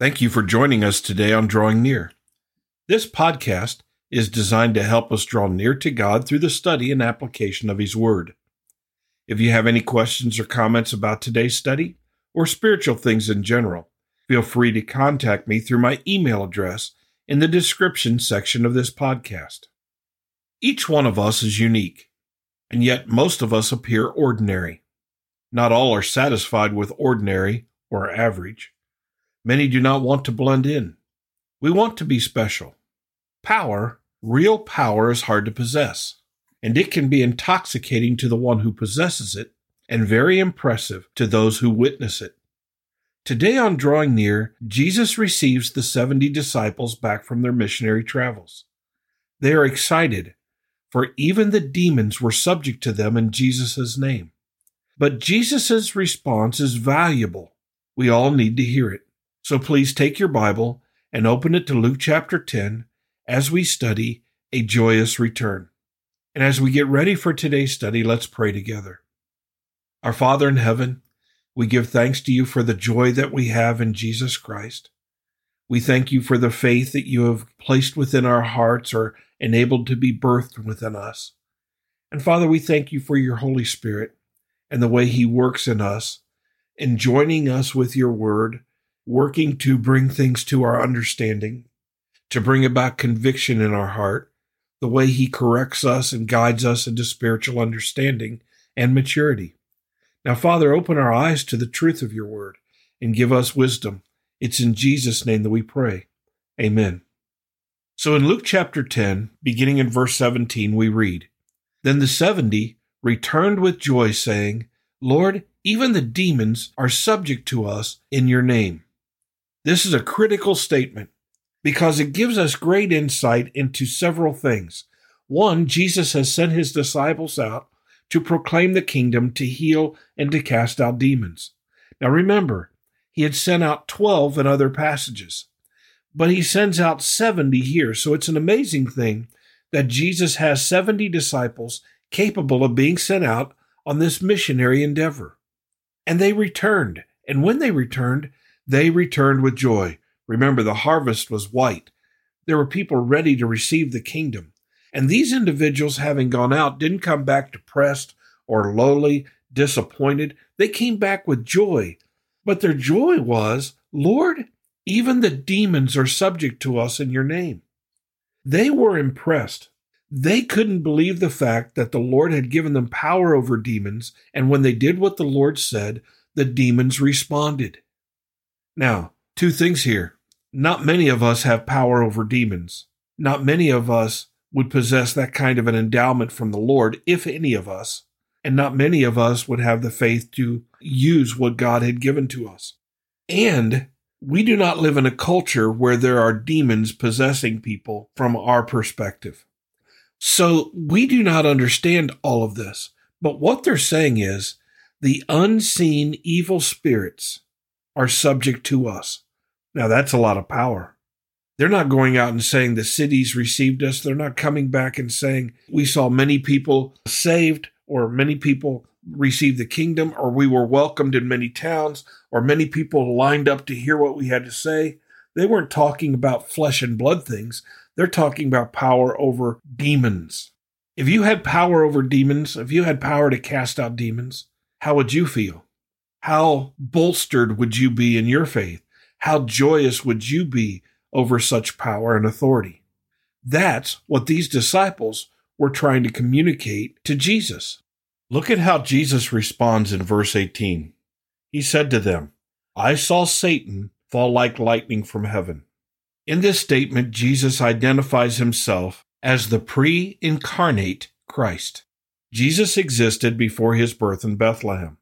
Thank you for joining us today on Drawing Near. This podcast is designed to help us draw near to God through the study and application of His Word. If you have any questions or comments about today's study or spiritual things in general, feel free to contact me through my email address in the description section of this podcast. Each one of us is unique, and yet most of us appear ordinary. Not all are satisfied with ordinary or average. Many do not want to blend in. We want to be special. Power, real power, is hard to possess, and it can be intoxicating to the one who possesses it and very impressive to those who witness it. Today on Drawing Near, Jesus receives the 70 disciples back from their missionary travels. They are excited, for even the demons were subject to them in Jesus' name. But Jesus' response is valuable. We all need to hear it. So please take your Bible and open it to Luke chapter 10 as we study a joyous return. And as we get ready for today's study, let's pray together. Our Father in heaven, we give thanks to you for the joy that we have in Jesus Christ. We thank you for the faith that you have placed within our hearts or enabled to be birthed within us. And Father, we thank you for your Holy Spirit and the way he works in us in joining us with your word working to bring things to our understanding, to bring about conviction in our heart, the way He corrects us and guides us into spiritual understanding and maturity. Now, Father, open our eyes to the truth of your word and give us wisdom. It's in Jesus' name that we pray. Amen. So in Luke chapter 10, beginning in verse 17, we read Then the seventy returned with joy, saying, Lord, even the demons are subject to us in your name. This is a critical statement because it gives us great insight into several things. One, Jesus has sent his disciples out to proclaim the kingdom, to heal, and to cast out demons. Now remember, he had sent out 12 in other passages, but he sends out 70 here. So it's an amazing thing that Jesus has 70 disciples capable of being sent out on this missionary endeavor. And they returned. And when they returned, they returned with joy. Remember, the harvest was white. There were people ready to receive the kingdom. And these individuals, having gone out, didn't come back depressed or lowly, disappointed. They came back with joy. But their joy was, Lord, even the demons are subject to us in your name. They were impressed. They couldn't believe the fact that the Lord had given them power over demons, and when they did what the Lord said, the demons responded. Now, two things here. Not many of us have power over demons. Not many of us would possess that kind of an endowment from the Lord, if any of us. And not many of us would have the faith to use what God had given to us. And we do not live in a culture where there are demons possessing people from our perspective. So we do not understand all of this. But what they're saying is the unseen evil spirits are subject to us. Now, that's a lot of power. They're not going out and saying the cities received us. They're not coming back and saying we saw many people saved or many people received the kingdom or we were welcomed in many towns or many people lined up to hear what we had to say. They weren't talking about flesh and blood things. They're talking about power over demons. If you had power over demons, if you had power to cast out demons, how would you feel? How bolstered would you be in your faith? How joyous would you be over such power and authority? That's what these disciples were trying to communicate to Jesus. Look at how Jesus responds in verse 18. He said to them, I saw Satan fall like lightning from heaven. In this statement, Jesus identifies himself as the pre incarnate Christ. Jesus existed before his birth in Bethlehem.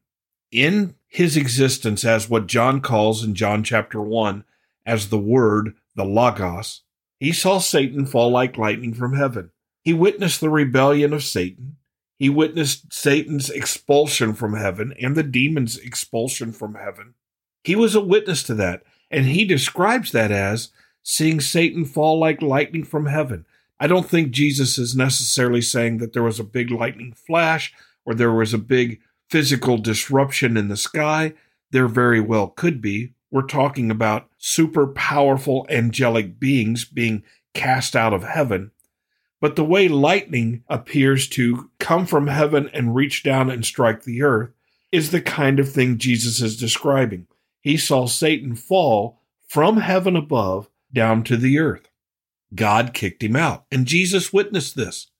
In his existence as what John calls in John chapter 1 as the Word, the Logos, he saw Satan fall like lightning from heaven. He witnessed the rebellion of Satan. He witnessed Satan's expulsion from heaven and the demon's expulsion from heaven. He was a witness to that, and he describes that as seeing Satan fall like lightning from heaven. I don't think Jesus is necessarily saying that there was a big lightning flash or there was a big physical disruption in the sky. There very well could be. we're talking about super powerful angelic beings being cast out of heaven. But the way lightning appears to come from heaven and reach down and strike the earth is the kind of thing Jesus is describing. He saw Satan fall from heaven above down to the earth. God kicked him out, and Jesus witnessed this.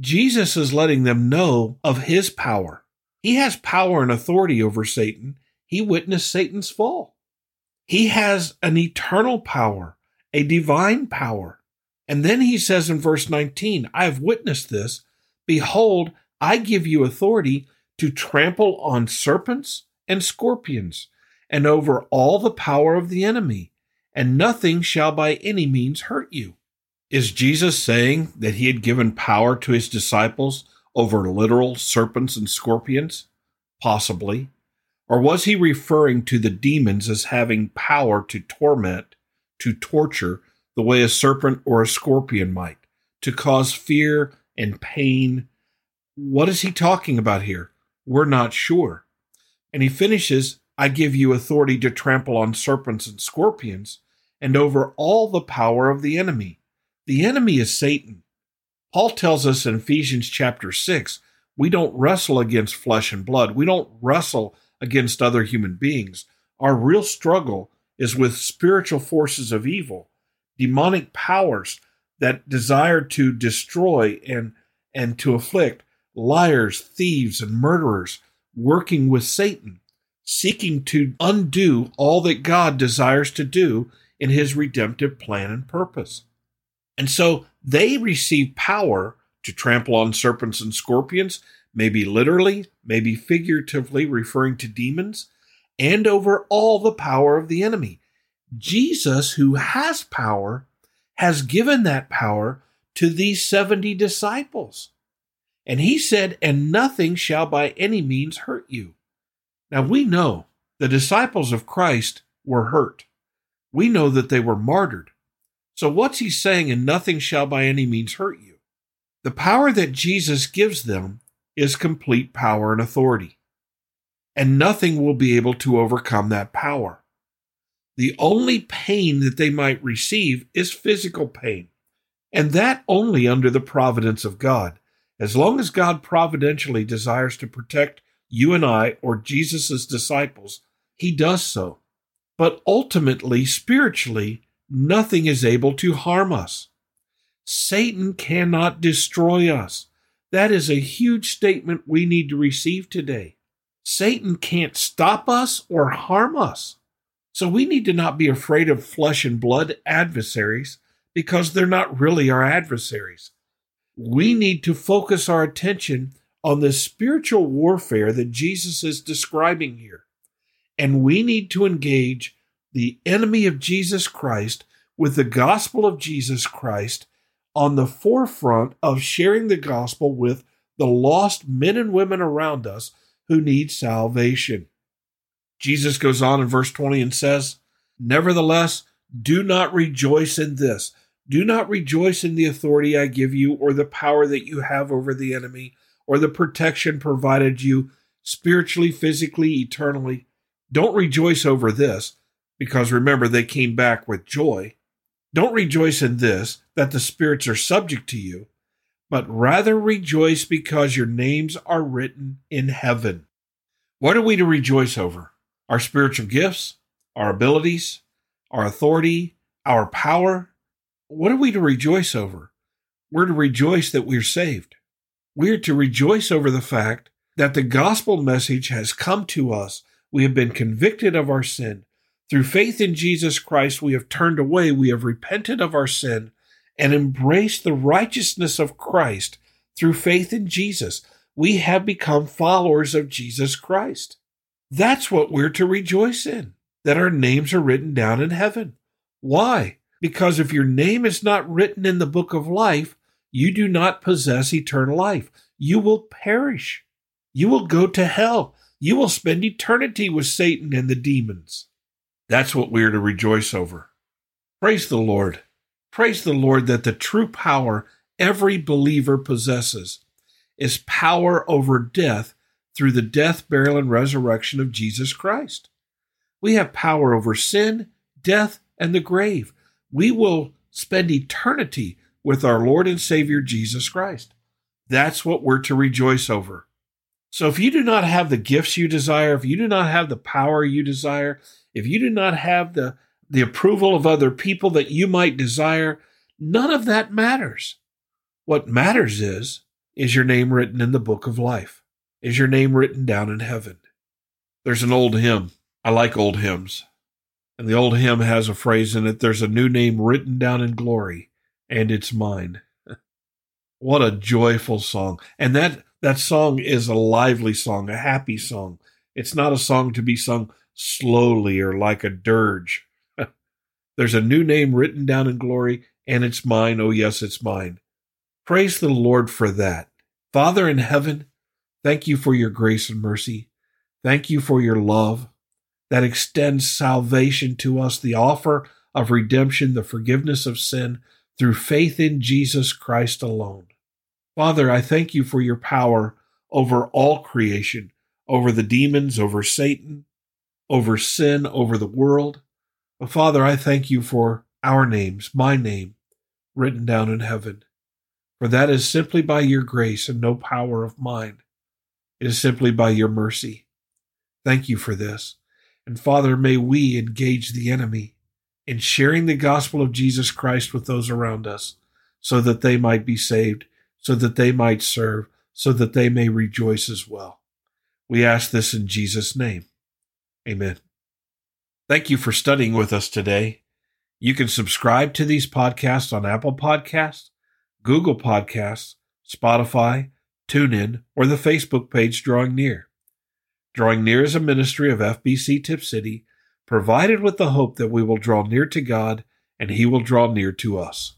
Jesus is letting them know of his power. He has power and authority over Satan. He witnessed Satan's fall. He has an eternal power, a divine power. And then he says in verse 19, I have witnessed this. Behold, I give you authority to trample on serpents and scorpions and over all the power of the enemy, and nothing shall by any means hurt you. Is Jesus saying that he had given power to his disciples over literal serpents and scorpions? Possibly. Or was he referring to the demons as having power to torment, to torture, the way a serpent or a scorpion might, to cause fear and pain? What is he talking about here? We're not sure. And he finishes, I give you authority to trample on serpents and scorpions and over all the power of the enemy. The enemy is Satan. Paul tells us in Ephesians chapter 6 we don't wrestle against flesh and blood. We don't wrestle against other human beings. Our real struggle is with spiritual forces of evil, demonic powers that desire to destroy and, and to afflict liars, thieves, and murderers working with Satan, seeking to undo all that God desires to do in his redemptive plan and purpose. And so they receive power to trample on serpents and scorpions, maybe literally, maybe figuratively referring to demons, and over all the power of the enemy. Jesus, who has power, has given that power to these 70 disciples. And he said, And nothing shall by any means hurt you. Now we know the disciples of Christ were hurt. We know that they were martyred. So what's he saying? And nothing shall by any means hurt you. The power that Jesus gives them is complete power and authority. And nothing will be able to overcome that power. The only pain that they might receive is physical pain, and that only under the providence of God. As long as God providentially desires to protect you and I or Jesus' disciples, he does so. But ultimately, spiritually, nothing is able to harm us. Satan cannot destroy us. That is a huge statement we need to receive today. Satan can't stop us or harm us. So we need to not be afraid of flesh and blood adversaries because they're not really our adversaries we need to focus our attention on the spiritual warfare that Jesus is describing here. And we need to engage the enemy of Jesus Christ with the gospel of Jesus Christ on the forefront of sharing the gospel with the lost men and women around us who need salvation. Jesus goes on in verse 20 and says, Nevertheless, do not rejoice in this do not rejoice in the authority I give you, or the power that you have over the enemy, or the protection provided you spiritually, physically, eternally. Don't rejoice over this, because remember, they came back with joy. Don't rejoice in this, that the spirits are subject to you, but rather rejoice because your names are written in heaven. What are we to rejoice over? Our spiritual gifts, our abilities, our authority, our power, what are we to rejoice over? We're to rejoice that we're saved. We're to rejoice over the fact that the gospel message has come to us. We have been convicted of our sin. Through faith in Jesus Christ, we have turned away, we have repented of our sin, and embraced the righteousness of Christ through faith in Jesus. We have become followers of Jesus Christ. That's what we're to rejoice in, that our names are written down in heaven. Why? Because if your name is not written in the book of life, you do not possess eternal life. You will perish. You will go to hell. You will spend eternity with Satan and the demons. That's what we are to rejoice over. Praise the Lord. Praise the Lord that the true power every believer possesses is power over death through the death, burial, and resurrection of Jesus Christ. We have power over sin, death, and the grave. We will spend eternity with our Lord and Savior Jesus Christ. That's what we're to rejoice over. So if you do not have the gifts you desire, if you do not have the power you desire, if you do not have the, the approval of other people that you might desire, none of that matters. What matters is, is your name written in the book of life? Is your name written down in heaven? There's an old hymn. I like old hymns. And the old hymn has a phrase in it there's a new name written down in glory, and it's mine. what a joyful song. And that, that song is a lively song, a happy song. It's not a song to be sung slowly or like a dirge. there's a new name written down in glory, and it's mine. Oh, yes, it's mine. Praise the Lord for that. Father in heaven, thank you for your grace and mercy. Thank you for your love that extends salvation to us, the offer of redemption, the forgiveness of sin through faith in Jesus Christ alone. Father, I thank you for your power over all creation, over the demons, over Satan, over sin, over the world. But Father, I thank you for our names, my name, written down in heaven. For that is simply by your grace and no power of mine. It is simply by your mercy. Thank you for this. And Father, may we engage the enemy in sharing the gospel of Jesus Christ with those around us so that they might be saved, so that they might serve, so that they may rejoice as well. We ask this in Jesus' name. Amen. Thank you for studying with us today. You can subscribe to these podcasts on Apple Podcasts, Google Podcasts, Spotify, TuneIn, or the Facebook page Drawing Near. Drawing Near is a ministry of FBC Tipp City, provided with the hope that we will draw near to God and He will draw near to us.